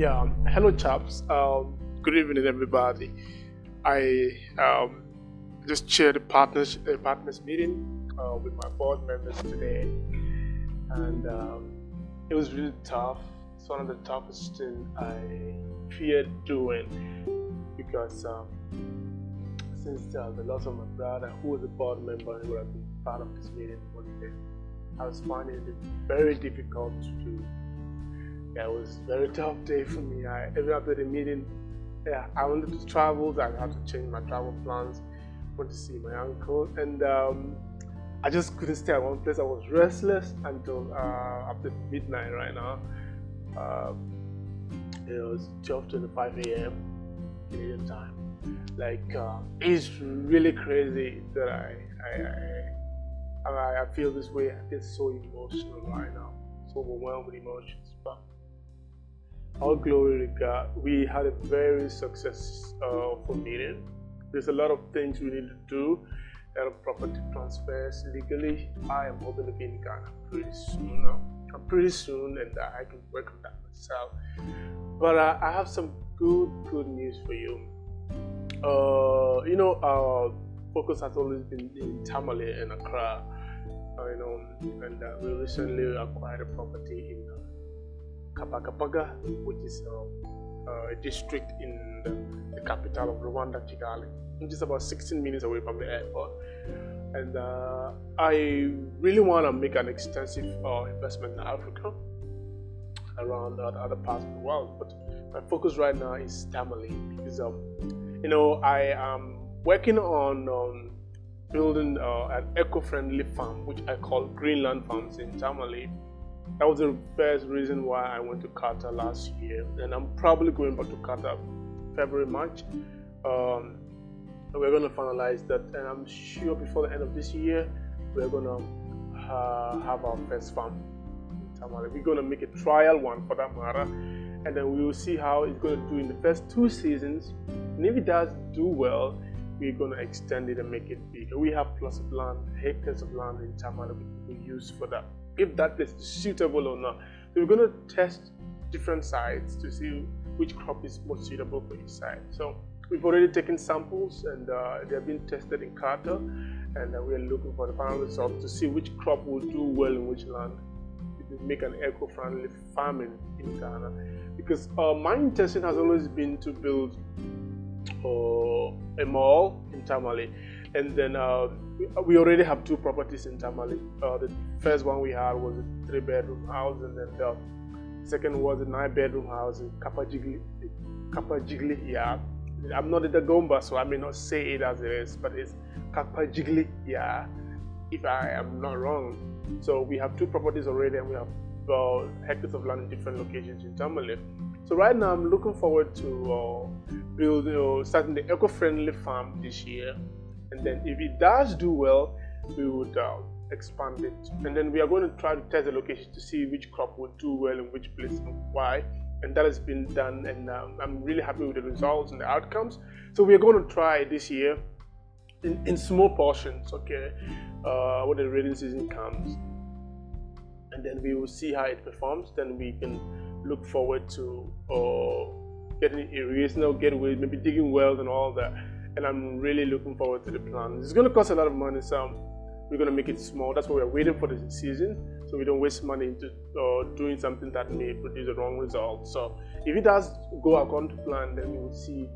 Yeah, hello, chaps. Um, good evening, everybody. I um, just chaired a partners a partners meeting uh, with my board members today, and um, it was really tough. It's one of the toughest things I feared doing because um, since uh, the loss of my brother, who was a board member and would have been part of this meeting, I was finding it very difficult to yeah, it was a very tough day for me. I even after the meeting, yeah, I wanted to travel. I had to change my travel plans. Went to see my uncle, and um, I just couldn't stay at one place. I was restless until uh, after midnight. Right now, uh, it was 12:25 a.m. Canadian time. Like uh, it's really crazy that I I, I I feel this way. I feel so emotional right now, so overwhelmed with emotions. But all glory to God. We had a very successful uh, meeting. There's a lot of things we need to do. A lot property transfers legally. I am hoping to be in Ghana pretty soon. Now. pretty soon, and uh, I can work on that myself. But uh, I have some good, good news for you. Uh, you know, our focus has always been in Tamale and Accra. Uh, you know, and uh, we recently acquired a property in Kabagabaga, which is uh, a district in the, the, capital of Rwanda, Kigali, which is about 16 minutes away from the airport. And uh, I really want to make an extensive uh, investment in Africa, around other parts of the world. But my focus right now is Tamale because, um, you know, I am working on um, building uh, an eco-friendly farm, which I call Greenland Farms in Tamale that was the first reason why I went to Qatar last year, and I'm probably going back to Qatar February, March. Um, we're going to finalize that, and I'm sure before the end of this year, we're going to uh, have our first farm in Tamale. We're going to make a trial one for that matter, and then we will see how it's going to do in the first two seasons. And if it does do well, we're going to extend it and make it bigger. We have plots of land, hectares of land in Tamale we can use for that if that is suitable or not. So we're going to test different sites to see which crop is most suitable for each site. So we've already taken samples and uh, they have been tested in Qatar and uh, we are looking for the final results to see which crop will do well in which land. We make an eco-friendly farming in Ghana because uh, my intention has always been to build uh, a mall in Tamale and then uh, we already have two properties in Tamale. Uh, the first one we had was a three bedroom house, and then the second was a nine bedroom house in Kapajigli. Kapajigli, yeah. I'm not a Dagomba, so I may not say it as it is, but it's Kapajigli, yeah, if I am not wrong. So we have two properties already, and we have uh, hectares of land in different locations in Tamale. So right now, I'm looking forward to uh, building, uh, starting the eco-friendly farm this year and then if it does do well, we would uh, expand it. And then we are going to try to test the location to see which crop would do well in which place and why. And that has been done, and um, I'm really happy with the results and the outcomes. So we are going to try this year in, in small portions, okay, uh, when the rainy season comes. And then we will see how it performs. Then we can look forward to uh, getting irrigation, get getaway, maybe digging wells and all that and I'm really looking forward to the plan. It's going to cost a lot of money, so we're going to make it small. That's why we're waiting for the season, so we don't waste money into uh, doing something that may produce the wrong result. So if it does go according to plan, then we will see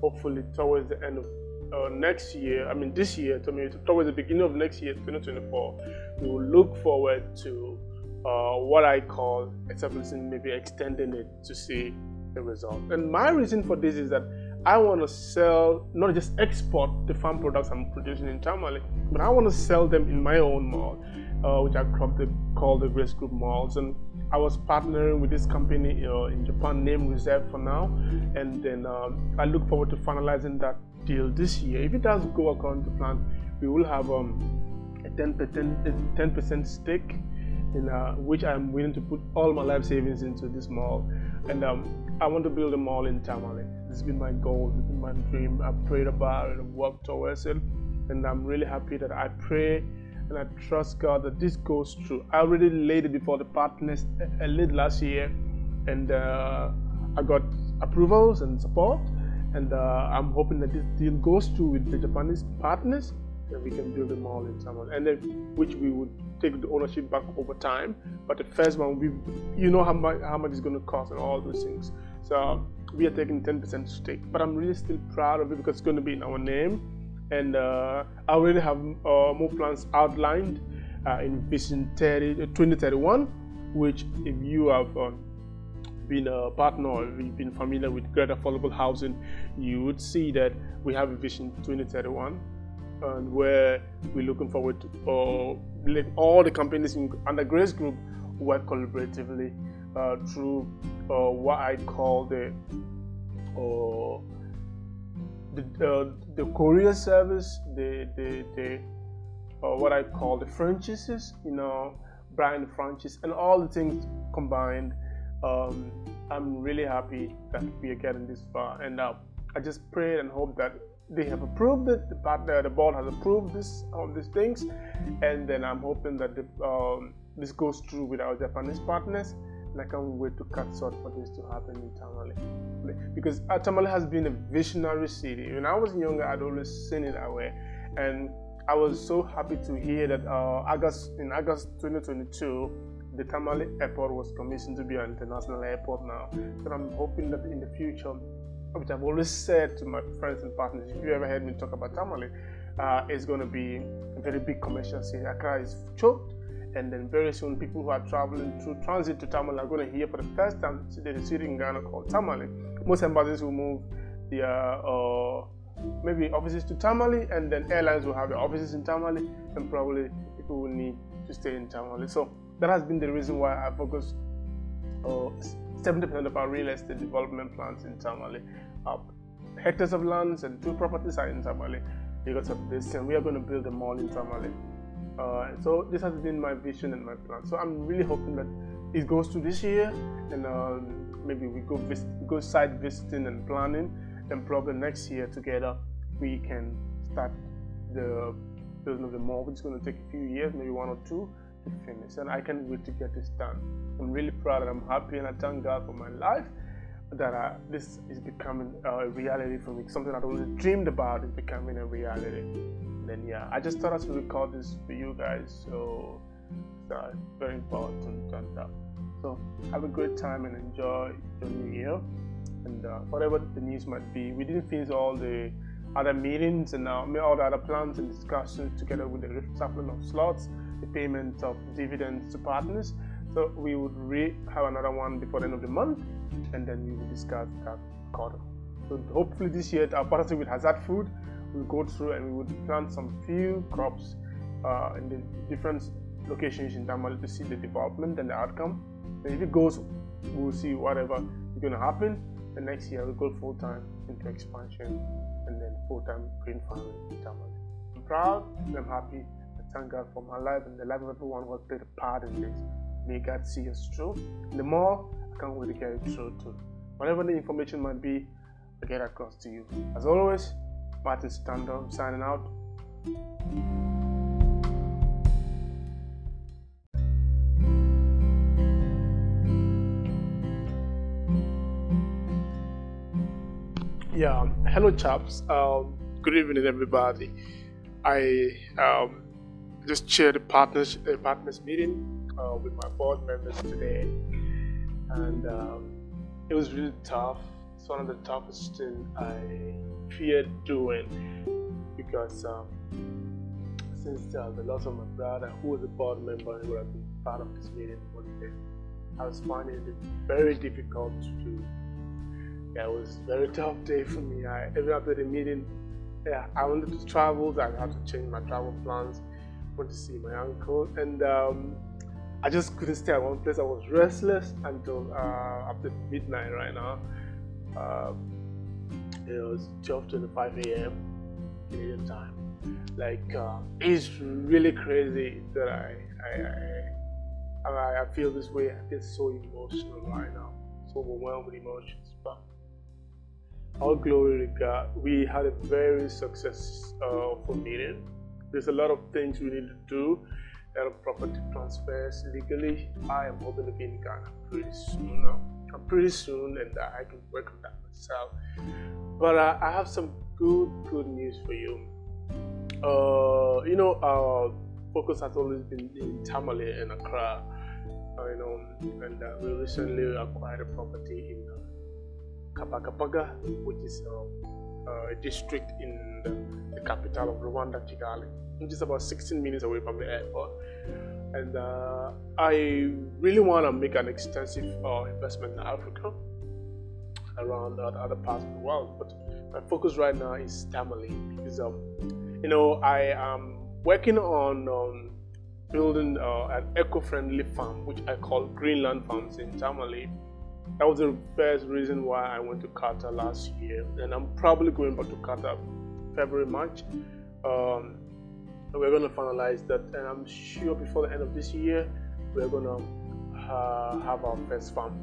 hopefully towards the end of uh, next year, I mean this year, towards the beginning of next year, 2024, we will look forward to uh, what I call establishing, maybe extending it to see the result. And my reason for this is that I want to sell, not just export the farm products I'm producing in Tamale, but I want to sell them in my own mall, uh, which I call the Grace Group Malls. And I was partnering with this company uh, in Japan named Reserve for now. And then um, I look forward to finalizing that deal this year. If it does go according to plan, we will have um, a 10%, 10% stake in uh, which I'm willing to put all my life savings into this mall. And um, I want to build a mall in Tamale. Has been my goal, has been my dream. I've prayed about it I've worked towards it. And I'm really happy that I pray and I trust God that this goes through. I already laid it before the partners a late last year, and uh, I got approvals and support, and uh, I'm hoping that this deal goes through with the Japanese partners, that we can build a mall in Tamale, and then which we would take the ownership back over time. But the first one, we, you know how much how much it's going to cost and all those things. So we are taking 10% stake, but I'm really still proud of it because it's going to be in our name, and uh, I already have uh, more plans outlined uh, in Vision 30, 2031, which if you have uh, been a partner or you've been familiar with greater affordable housing, you would see that we have a Vision 2031 and where we're looking forward to uh, let all the companies in, under Grace Group work collaboratively uh, through uh, what I call the uh, the, uh, the courier service, the the, the uh, what I call the franchises, you know, brand franchise, and all the things combined. Um, I'm really happy that we are getting this far, and uh, I just pray and hope that they have approved it. The partner, the board has approved this all these things, and then I'm hoping that the, um, this goes through with our Japanese partners. I can't wait to cut short for this to happen in Tamale, because Tamale has been a visionary city. When I was younger, I'd always seen it that way, and I was so happy to hear that uh, August in August 2022 the Tamale airport was commissioned to be an international airport now. And I'm hoping that in the future which I've always said to my friends and partners, if you ever heard me talk about Tamale, uh, it's going to be a very big commercial city. Accra is choked, and then very soon people who are traveling through transit to Tamale are going to hear for the first time there's a city in Ghana called Tamale. Most embassies will move their uh, maybe offices to Tamale, and then airlines will have their offices in Tamale, and probably people will need to stay in Tamale. So that has been the reason why I focus. Uh, 70% of our real estate development plans in Tamale are hectares of lands and two properties are in Tamale because of this and we are going to build a mall in Tamale. Uh, so this has been my vision and my plan. So I'm really hoping that it goes through this year and uh, maybe we go visit, go site visiting and planning and probably next year together we can start the building of the mall. It's going to take a few years, maybe one or two to finish and I can't wait to get this done. I'm really proud and I'm happy and I thank God for my life that uh, this is becoming a reality for me. Something I'd always dreamed about is becoming a reality. Then yeah, I just thought I should record this for you guys. So it's uh, very important and uh, so have a great time and enjoy your new year. And uh, whatever the news might be, we didn't finish all the other meetings and uh, all the other plans and discussions together with the reshuffling of slots, the payment of dividends to partners. So we would re- have another one before the end of the month, and then we will discuss that quarter. So hopefully this year our partnership with Hassad Food will go through and we would plant some few crops uh, in the different locations in Tamale to see the development and the outcome. And if it goes, we'll see whatever is going to happen. And next year we'll go full time into expansion and then full time green farming in Tamale. I'm proud and I'm happy. I thank God for my life and the life of everyone who has played a part in this. May God see us through. The more, I can't wait to get it through too. Whatever the information might be, I get across to you. As always, Martin Stando signing out. Yeah, hello chaps. Um, good evening, everybody. I um, just chaired a partners a partners meeting uh, with my board members today, and um, it was really tough. It's one of the toughest things I feared doing because um, since uh, the loss of my brother, who was a board member and would have been part of this meeting I was finding it very difficult to do. Yeah, it was a very tough day for me. I, even after the meeting, yeah, I wanted to travel. I had to change my travel plans. Went to see my uncle, and um, I just couldn't stay at one place. I was restless until uh, after midnight right now. Uh, it was 12:25 a.m. Canadian time. Like uh, it's really crazy that I I, I I feel this way. I feel so emotional right now, so overwhelmed with emotions. But all glory to God. We had a very successful uh, meeting. There's a lot of things we need to do property transfers legally. I am hoping to be in Ghana pretty soon now. pretty soon, and I can work on that myself. But uh, I have some good, good news for you. Uh, you know, our focus has always been in Tamale and Accra. Uh, you know, and uh, we recently acquired a property in uh, Kabagabaga, which is uh, uh, a district in the, the, capital of Rwanda, Kigali, which is about 16 minutes away from the airport. And I really want to make an extensive investment in Africa around other parts of the world. But my focus right now is Tamale because, um, you know, I am working on um, building uh, an eco-friendly farm, which I call Greenland Farms in Tamale. That was the first reason why I went to Qatar last year, and I'm probably going back to Qatar February, March. Um, we're going to finalize that, and I'm sure before the end of this year, we're going to uh, have our first farm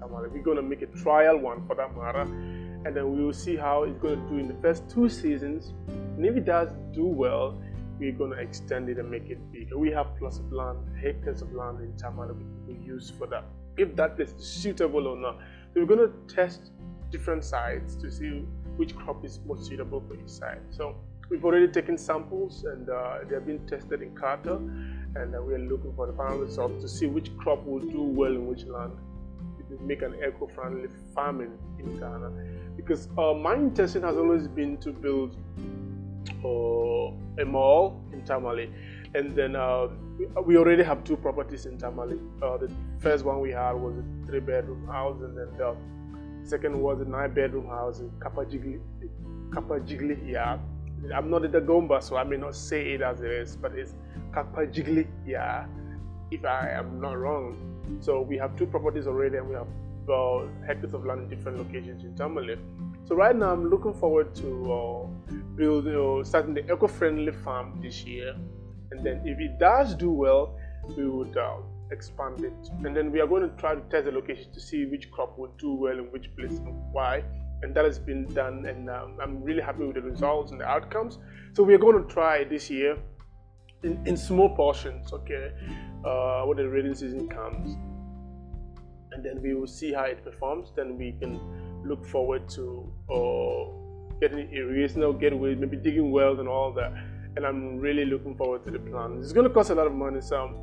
We're going to make a trial one for that matter, and then we will see how it's going to do in the first two seasons. And if it does do well, we're going to extend it and make it bigger. We have plots of land, hectares of land in Tamale we can use for that. If that is suitable or not. So we're going to test different sites to see which crop is most suitable for each site. So we've already taken samples and uh, they're being tested in Qatar and uh, we are looking for the final results to see which crop will do well in which land. Make an eco-friendly farming in Ghana because uh, my intention has always been to build uh, a mall in Tamale. And then uh, we already have two properties in Tamale. Uh, the first one we had was a three bedroom house, and then the second was a nine bedroom house in Kapajigli. Kapajigli, yeah. I'm not a Dagomba, so I may not say it as it is, but it's Kapajigli, yeah, if I am not wrong. So we have two properties already, and we have uh, hectares of land in different locations in Tamale. So right now, I'm looking forward to uh, building, uh, starting the eco-friendly farm this year, and then if it does do well, we would uh, expand it, and then we are going to try to test the location to see which crop will do well in which place and why. And that has been done, and um, I'm really happy with the results and the outcomes. So we are going to try this year in, in small portions, okay, uh, when the rainy season comes, and then we will see how it performs. Then we can look forward to uh, getting irrigational getaway, maybe digging wells and all that. And I'm really looking forward to the plan. It's going to cost a lot of money, so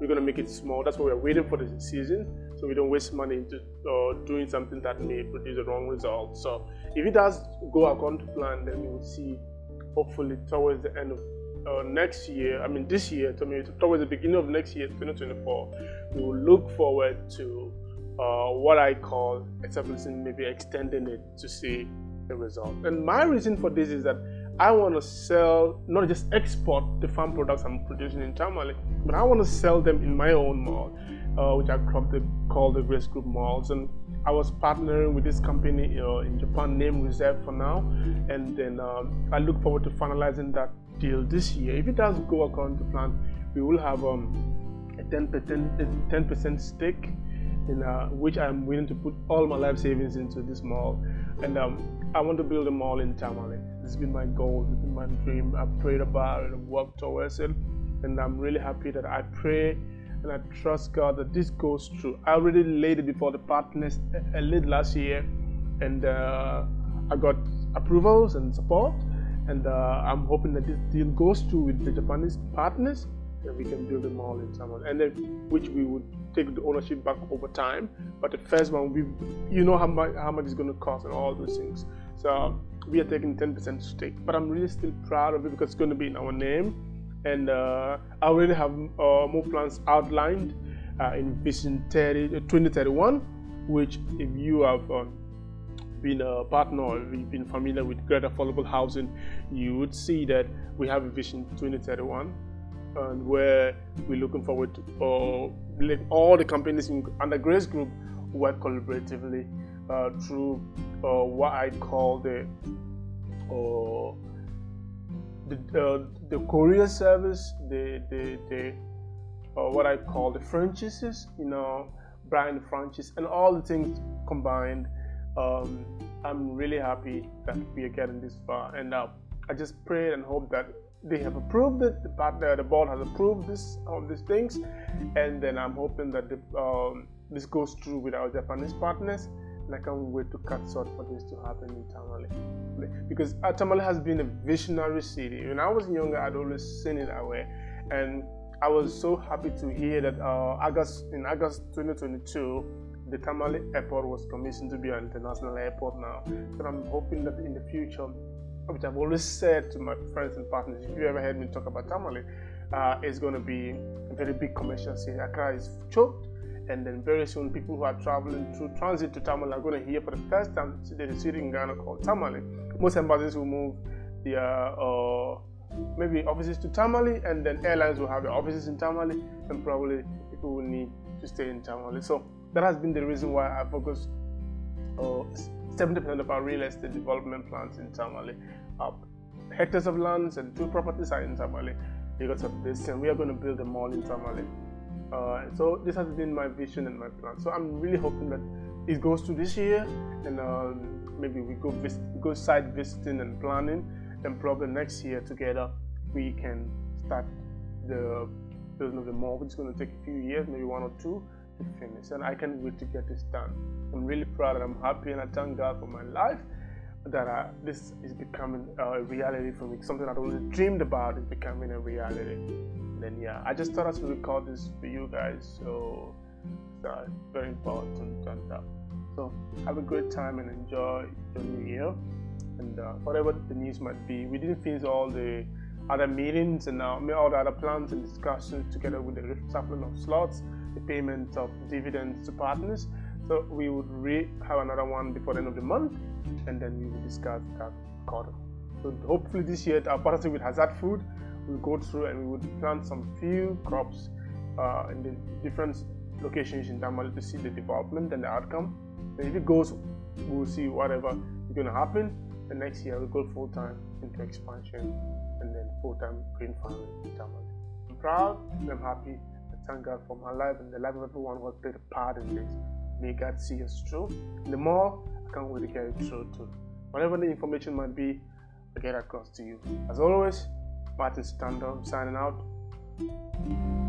we're going to make it small. That's why we're waiting for the season, so we don't waste money into uh, doing something that may produce the wrong result. So if it does go according to plan, then we will see hopefully towards the end of uh, next year, I mean this year, towards the beginning of next year, 2024, we will look forward to uh, what I call establishing, maybe extending it to see the result. And my reason for this is that I want to sell, not just export the farm products I'm producing in Tamale, but I want to sell them in my own mall, uh, which I call the Grace Group Malls. And I was partnering with this company uh, in Japan named Reserve for now, and then um, I look forward to finalizing that deal this year. If it does go according to plan, we will have um, a 10%, a 10% stake in uh, which I'm willing to put all my life savings into this mall. And um, I want to build a mall in Tamale. This has been my goal, has been my dream. I've prayed about it and worked towards it. And I'm really happy that I pray and I trust God that this goes through. I already laid it before the partners a late last year, and uh, I got approvals and support. And uh, I'm hoping that this deal goes through with the Japanese partners and we can build a mall in someone and then which we would take the ownership back over time. But the first one we you know how much how much it's going to cost and all those things. So we are taking 10% stake but i'm really still proud of it because it's going to be in our name. And uh, i already have uh, more plans outlined uh, in vision 30, uh, 2031 which if you have um, been a partner or you've been familiar with greater affordable housing you would see that we have a vision 2031 and where we're looking forward to uh, all the companies in, under Grace Group work collaboratively uh, through uh, what I call the uh, the, the courier service, the the, the uh, what I call the franchises, you know, brand franchise, and all the things combined. Um, I'm really happy that we are getting this far, and I just pray and hope that they have approved it. The, partner, the board has approved this of these things, and then I'm hoping that the, um, this goes through with our Japanese partners. And I can't wait to cut short for this to happen in Tamale. Because uh, Tamale has been a visionary city. When I was younger, I'd always seen it that way. And I was so happy to hear that uh, August in August 2022, the Tamale Airport was commissioned to be an international airport now. So I'm hoping that in the future, which I've always said to my friends and partners, if you ever heard me talk about Tamale, uh, it's going to be a very big commercial city. Accra is choked, and then very soon people who are traveling through transit to Tamale are going to hear for the first time there's a city in Ghana called Tamale. Most embassies will move their uh, maybe offices to Tamale, and then airlines will have their offices in Tamale, and probably people will need to stay in Tamale. So that has been the reason why I focus uh, 70% of our real estate development plans in Tamale. Uh, hectares of lands and two properties are in Tamale because of this, and we are going to build a mall in Tamale. Uh, so this has been my vision and my plan. So I'm really hoping that it goes to this year, and um, maybe we go go site visiting and planning, and probably next year together we can start the building of the mall. It's going to take a few years, maybe one or two, finish, and I can't wait to get this done. I'm really proud and I'm happy, and I thank God for my life that uh, this is becoming a reality for me. Something I'd always dreamed about is becoming a reality. And then yeah, I just thought I should record this for you guys, so it's uh, very important. And uh, so have a great time and enjoy your new year. And uh, whatever the news might be, we didn't finish all the other meetings and uh, all the other plans and discussions together with the reshuffling of slots, the payment of dividends to partners. So we would re- have another one before the end of the month, and then we will discuss that quarter. So hopefully this year our partnership with Hassad Food will go through and we would plant some few crops uh, in the different locations in Tamale to see the development and the outcome. And if it goes, we'll see whatever is going to happen. The next year we'll go full time into expansion and then full time green farming in Tamale. I'm proud and I'm happy. Thank God for my life and the life of everyone who has played a part in this. May God see us through. And the more I can't wait to get it through too. Whatever the information might be, I get across to you. As always, Martin Stando signing out.